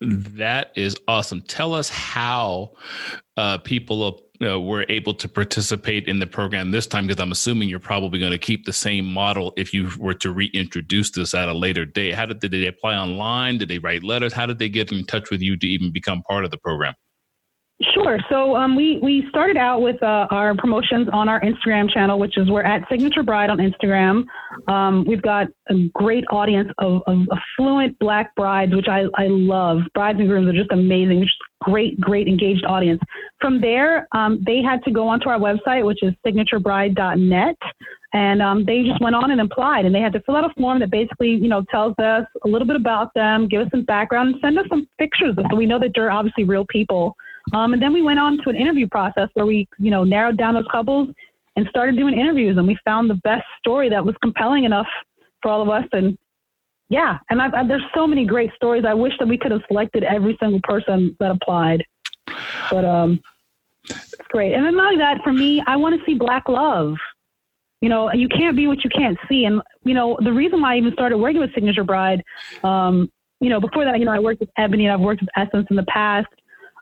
[SPEAKER 1] That is awesome. Tell us how uh, people uh, were able to participate in the program this time? Because I'm assuming you're probably going to keep the same model if you were to reintroduce this at a later date. How did, did they apply online? Did they write letters? How did they get in touch with you to even become part of the program?
[SPEAKER 3] Sure. So um, we we started out with uh, our promotions on our Instagram channel, which is we're at Signature Bride on Instagram. Um, we've got a great audience of, of, affluent Black brides, which I, I love. Brides and grooms are just amazing. Just great, great engaged audience. From there, um, they had to go onto our website, which is signaturebride.net. And um, they just went on and applied, and they had to fill out a form that basically, you know, tells us a little bit about them, give us some background, and send us some pictures so we know that they're obviously real people. Um, and then we went on to an interview process where we, you know, narrowed down those couples and started doing interviews. And we found the best story that was compelling enough for all of us. And yeah, and I've, I've, there's so many great stories. I wish that we could have selected every single person that applied. But um, it's great. And then not only that, for me, I want to see Black love. You know, you can't be what you can't see. And, you know, the reason why I even started working with Signature Bride, um, you know, before that, you know, I worked with Ebony and I've worked with Essence in the past.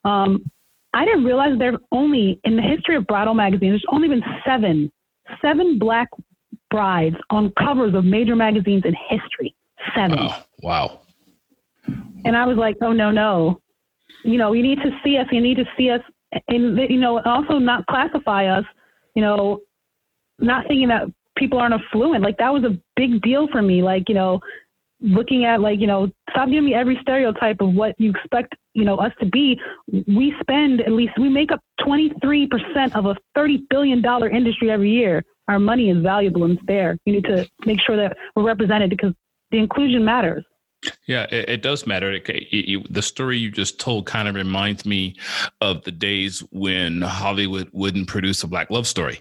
[SPEAKER 3] Um, I didn't realize there only in the history of bridal magazines, there's only been seven, seven black brides on covers of major magazines in history. Seven.
[SPEAKER 1] Wow. wow.
[SPEAKER 3] And I was like, oh no, no. You know, you need to see us. You need to see us, and you know, also not classify us. You know, not thinking that people aren't affluent. Like that was a big deal for me. Like you know, looking at like you know stop giving me every stereotype of what you expect you know us to be we spend at least we make up 23% of a 30 billion dollar industry every year our money is valuable and there you need to make sure that we're represented because the inclusion matters
[SPEAKER 1] yeah, it, it, does matter. It, it, the story you just told kind of reminds me of the days when Hollywood wouldn't produce a black love story.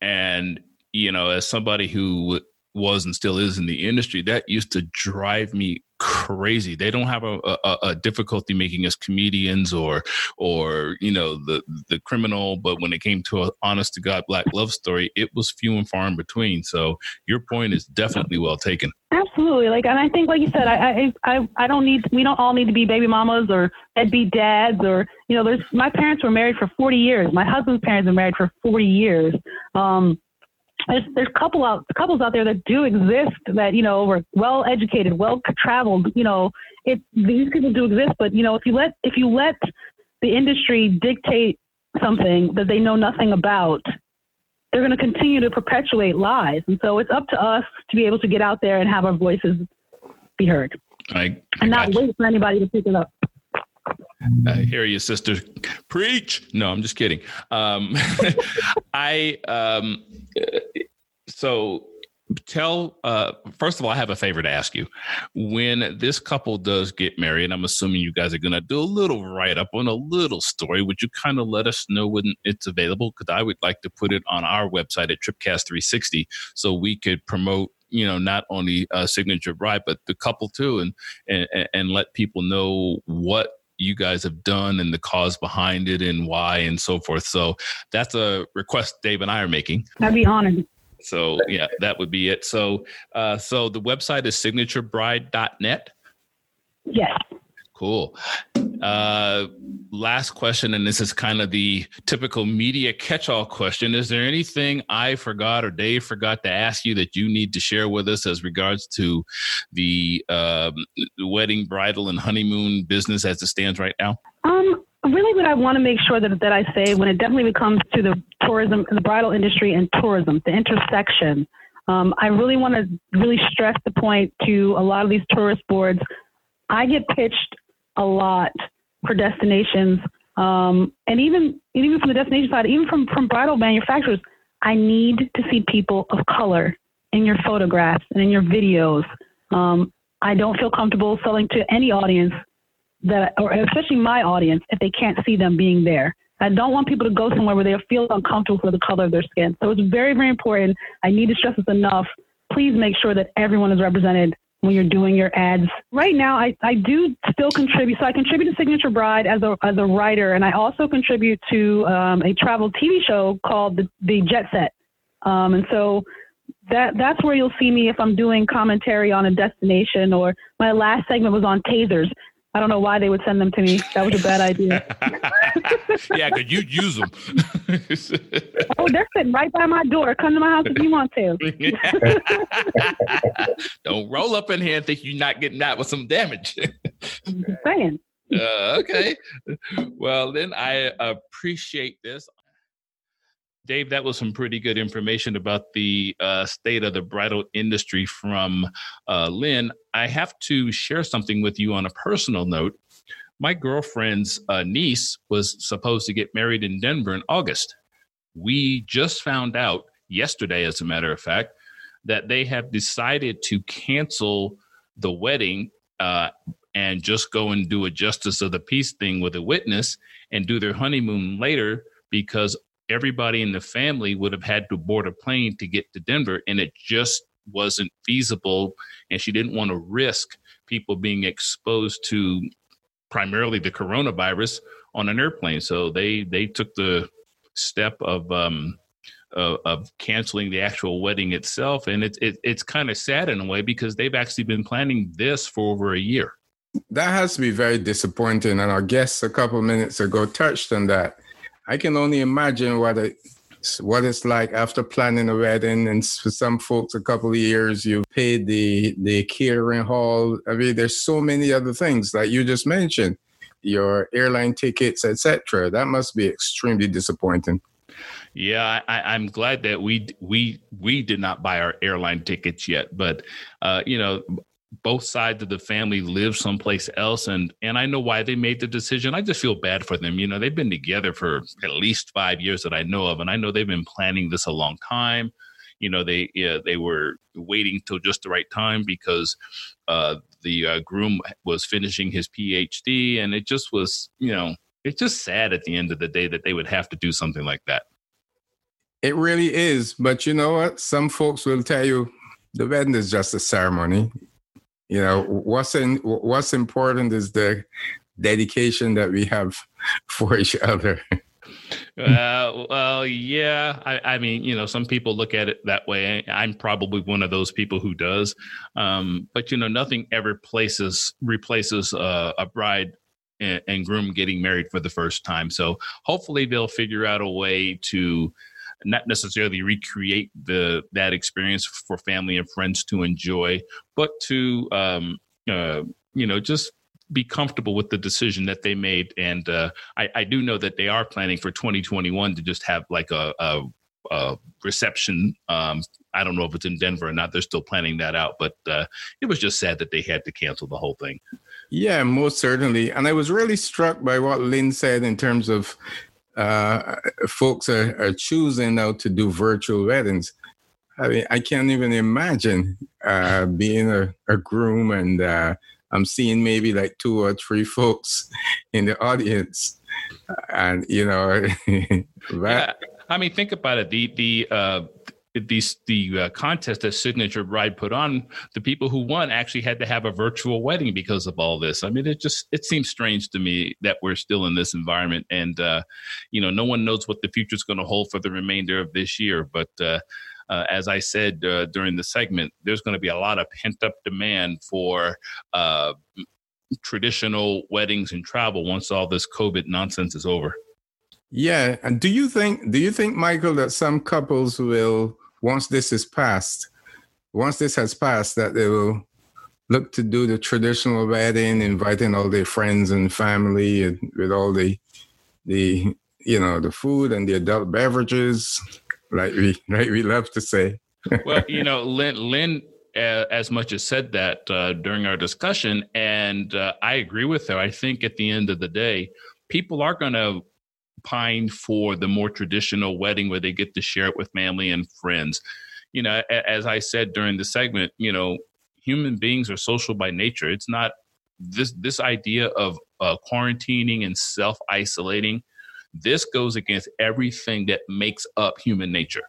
[SPEAKER 1] And, you know, as somebody who was and still is in the industry, that used to drive me crazy. They don't have a, a, a, difficulty making us comedians or or you know the the criminal, but when it came to an honest to God black love story, it was few and far in between. So your point is definitely well taken.
[SPEAKER 3] Absolutely, like, and I think, like you said, I I I, don't need we don't all need to be baby mamas or deadbeat dads or you know, there's my parents were married for 40 years. My husband's parents were married for 40 years. Um, there's there's couple out couples out there that do exist that you know were well educated, well traveled. You know, it these people do exist, but you know if you let if you let the industry dictate something that they know nothing about, they're going to continue to perpetuate lies. And so it's up to us to be able to get out there and have our voices be heard.
[SPEAKER 1] I, I
[SPEAKER 3] and not wait for anybody to pick it up.
[SPEAKER 1] I hear you, sister. Preach. No, I'm just kidding. Um, [LAUGHS] I um, so tell uh, first of all i have a favor to ask you when this couple does get married i'm assuming you guys are going to do a little write-up on a little story would you kind of let us know when it's available because i would like to put it on our website at tripcast 360 so we could promote you know not only uh, signature bride but the couple too and, and and let people know what you guys have done and the cause behind it and why and so forth. So that's a request Dave and I are making.
[SPEAKER 3] I'd be honored.
[SPEAKER 1] So yeah, that would be it. So uh, so the website is signaturebride.net.
[SPEAKER 3] Yes.
[SPEAKER 1] Cool. Uh, last question, and this is kind of the typical media catch-all question: Is there anything I forgot or Dave forgot to ask you that you need to share with us as regards to the um, wedding, bridal, and honeymoon business as it stands right now?
[SPEAKER 3] Um, really, what I want to make sure that that I say when it definitely comes to the tourism, the bridal industry, and tourism, the intersection. Um, I really want to really stress the point to a lot of these tourist boards. I get pitched a lot for destinations, um, and even even from the destination side, even from from bridal manufacturers, I need to see people of color in your photographs and in your videos. Um, I don't feel comfortable selling to any audience that, or especially my audience, if they can't see them being there. I don't want people to go somewhere where they feel uncomfortable for the color of their skin. So it's very, very important. I need to stress this enough. Please make sure that everyone is represented when you're doing your ads. Right now, I, I do still contribute. So I contribute to Signature Bride as a, as a writer, and I also contribute to um, a travel TV show called The, the Jet Set. Um, and so that that's where you'll see me if I'm doing commentary on a destination or my last segment was on tasers. I don't know why they would send them to me. That was a bad idea. [LAUGHS]
[SPEAKER 1] yeah, because you use them. [LAUGHS]
[SPEAKER 3] oh, they're sitting right by my door. Come to my house if you want to. [LAUGHS]
[SPEAKER 1] don't roll up in here and think you're not getting out with some damage.
[SPEAKER 3] I'm just saying.
[SPEAKER 1] Uh, okay. Well, then I appreciate this. Dave, that was some pretty good information about the uh, state of the bridal industry from uh, Lynn. I have to share something with you on a personal note. My girlfriend's uh, niece was supposed to get married in Denver in August. We just found out yesterday, as a matter of fact, that they have decided to cancel the wedding uh, and just go and do a justice of the peace thing with a witness and do their honeymoon later because everybody in the family would have had to board a plane to get to Denver, and it just wasn't feasible. And she didn't want to risk people being exposed to primarily the coronavirus on an airplane. So they they took the step of um, of, of canceling the actual wedding itself, and it's it, it's kind of sad in a way because they've actually been planning this for over a year.
[SPEAKER 2] That has to be very disappointing, and our guests a couple minutes ago touched on that. I can only imagine what what it's like after planning a wedding and for some folks a couple of years you paid the the catering hall. I mean there's so many other things that you just mentioned your airline tickets etc that must be extremely disappointing.
[SPEAKER 1] Yeah, I, am glad that we we we did not buy our airline tickets yet, but uh, you know, both sides of the family live someplace else and and I know why they made the decision. I just feel bad for them. You know, they've been together for at least 5 years that I know of and I know they've been planning this a long time. You know, they yeah, they were waiting till just the right time because uh, the uh, groom was finishing his PhD and it just was, you know, it's just sad at the end of the day that they would have to do something like that.
[SPEAKER 2] It really is, but you know what? Some folks will tell you the wedding is just a ceremony you know what's in what's important is the dedication that we have [LAUGHS] for each other
[SPEAKER 1] uh, well, yeah. I, I, mean, you know, some people look at it that way. I'm probably one of those people who does. Um, but you know, nothing ever places replaces a bride and, and, groom getting married for the first time. So hopefully, they'll figure out a way to not necessarily recreate the that experience for family and friends to enjoy, but to um, uh, you know just be comfortable with the decision that they made. And uh, I, I, do know that they are planning for 2021 to just have like a, a, a reception. Um, I don't know if it's in Denver or not. They're still planning that out, but uh, it was just sad that they had to cancel the whole thing.
[SPEAKER 2] Yeah, most certainly. And I was really struck by what Lynn said in terms of uh, folks are, are choosing now to do virtual weddings. I mean, I can't even imagine uh, being a, a, groom and uh, I'm seeing maybe like two or three folks [LAUGHS] in the audience, and you know, [LAUGHS] that.
[SPEAKER 1] Yeah. I mean, think about it. The the uh, these the uh, contest that Signature Bride put on, the people who won actually had to have a virtual wedding because of all this. I mean, it just it seems strange to me that we're still in this environment, and uh, you know, no one knows what the future is going to hold for the remainder of this year. But uh, uh, as I said uh, during the segment, there's going to be a lot of pent up demand for uh, traditional weddings and travel once all this COVID nonsense is over.
[SPEAKER 2] Yeah, and do you think do you think Michael that some couples will once this is passed, once this has passed, that they will look to do the traditional wedding, inviting all their friends and family, and with all the the you know the food and the adult beverages, like we [LAUGHS] like we love to say. [LAUGHS]
[SPEAKER 1] well, you know, Lynn, Lynn uh, as much as said that uh, during our discussion, and uh, I agree with her. I think at the end of the day, people are going to pine for the more traditional wedding where they get to share it with family and friends. You know, as I said during the segment, you know, human beings are social by nature. It's not this this idea of uh, quarantining and self isolating. This goes against everything that makes up human nature.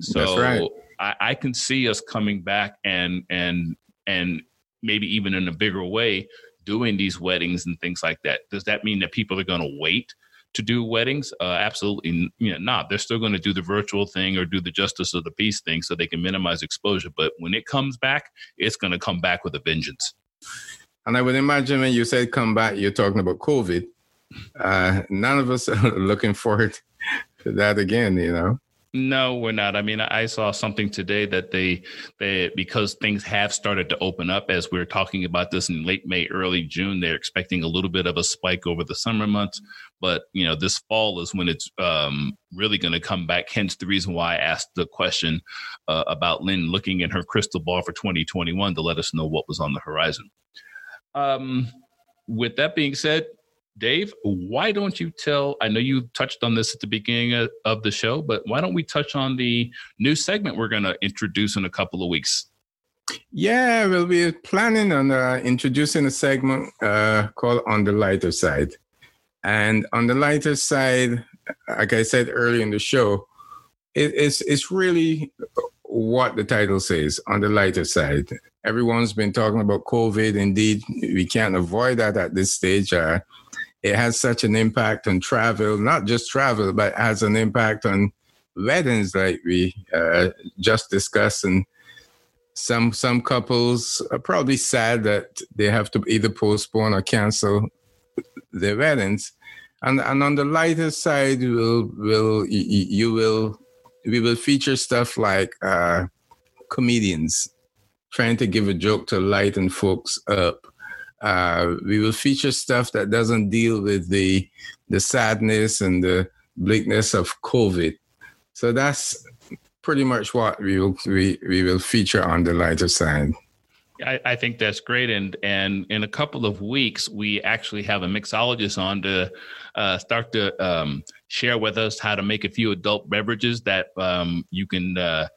[SPEAKER 1] So right. I, I can see us coming back and and and maybe even in a bigger way doing these weddings and things like that. Does that mean that people are going to wait to do weddings? Uh, absolutely, you know, not. They're still going to do the virtual thing or do the justice of the peace thing so they can minimize exposure. But when it comes back, it's going to come back with a vengeance.
[SPEAKER 2] And I would imagine when you said come back, you're talking about COVID. Uh, none of us [LAUGHS] are looking forward to that again, you know.
[SPEAKER 1] No, we're not. I mean, I saw something today that they they because things have started to open up as we are talking about this in late May, early June. They're expecting a little bit of a spike over the summer months, but you know, this fall is when it's um, really going to come back. Hence, the reason why I asked the question uh, about Lynn looking in her crystal ball for 2021 to let us know what was on the horizon. Um, with that being said, Dave, why don't you tell? I know you touched on this at the beginning of, the show, but why don't we touch on the new segment we're going to introduce in a couple of weeks?
[SPEAKER 2] Yeah, we'll be planning on uh, introducing a segment uh, called On the Lighter Side. And on the lighter side, like I said earlier in the show, it, it's, it's really what the title says on the lighter side. Everyone's been talking about COVID. Indeed, we can't avoid that at this stage. Uh, it has such an impact on travel, not just travel, but has an impact on weddings, like we uh, just discussed. And some some couples are probably sad that they have to either postpone or cancel their weddings. And and on the lighter side, will will you will we will feature stuff like uh, comedians trying to give a joke to lighten folks up uh, we will feature stuff that doesn't deal with the the sadness and the bleakness of COVID. So that's pretty much what we will we, we will feature on the lighter side.
[SPEAKER 1] I, I, think that's great, and and in a couple of weeks, we actually have a mixologist on to uh, start to um, share with us how to make a few adult beverages that um, you can uh,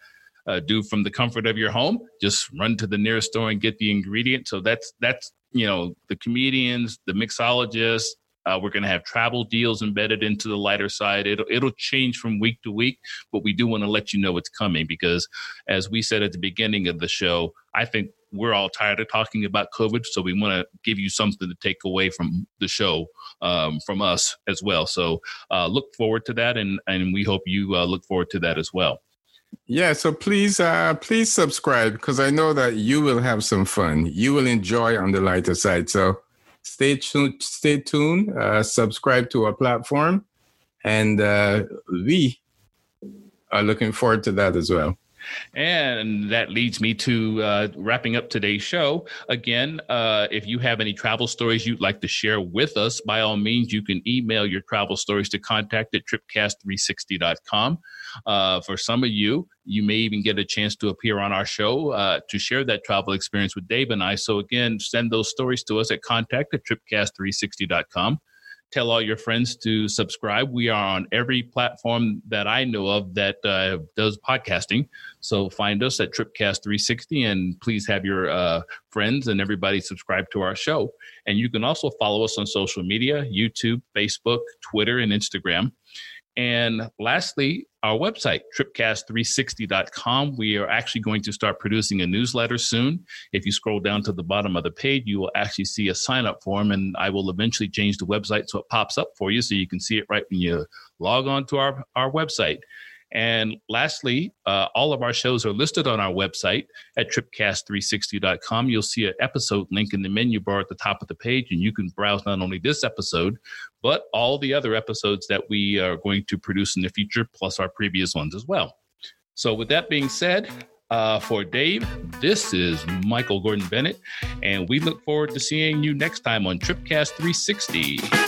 [SPEAKER 1] uh, do from the comfort of your home. Just run to the nearest store and get the ingredient. So that's that's you know the comedians, the mixologists. Uh, we're going to have travel deals embedded into the lighter side. It'll it'll change from week to week, but we do want to let you know it's coming because, as we said at the beginning of the show, I think we're all tired of talking about COVID, so we want to give you something to take away from the show um, from us as well. So uh, look forward to that, and and we hope you uh, look forward to that as well.
[SPEAKER 2] Yeah, so please, uh, please subscribe because I know that you will have some fun. You will enjoy on the lighter side. So stay tuned. Stay tuned. Uh, subscribe to our platform, and uh, we I'm looking forward to that as well.
[SPEAKER 1] And that leads me to uh, wrapping up today's show. Again, uh, if you have any travel stories you'd like to share with us, by all means, you can email your travel stories to contact at tripcast360.com. Uh, for some of you, you may even get a chance to appear on our show uh, to share that travel experience with Dave and I. So, again, send those stories to us at contact at tripcast360.com tell all your friends to subscribe. We are on every platform that I know of that uh, does podcasting. So find us at Tripcast 360 and please have your uh, friends and everybody subscribe to our show. And you can also follow us on social media YouTube, Facebook, Twitter, and Instagram. And lastly, our website, tripcast360.com. We are actually going to start producing a newsletter soon. If you scroll down to the bottom of the page, you will actually see a sign up form, and I will eventually change the website so it pops up for you so you can see it right when you log on to our, our website. And lastly, uh, all of our shows are listed on our website at tripcast360.com. You'll see an episode link in the menu bar at the top of the page, and you can browse not only this episode, but all the other episodes that we are going to produce in the future, plus our previous ones as well. So, with that being said, uh, for Dave, this is Michael Gordon Bennett, and we look forward to seeing you next time on Tripcast 360.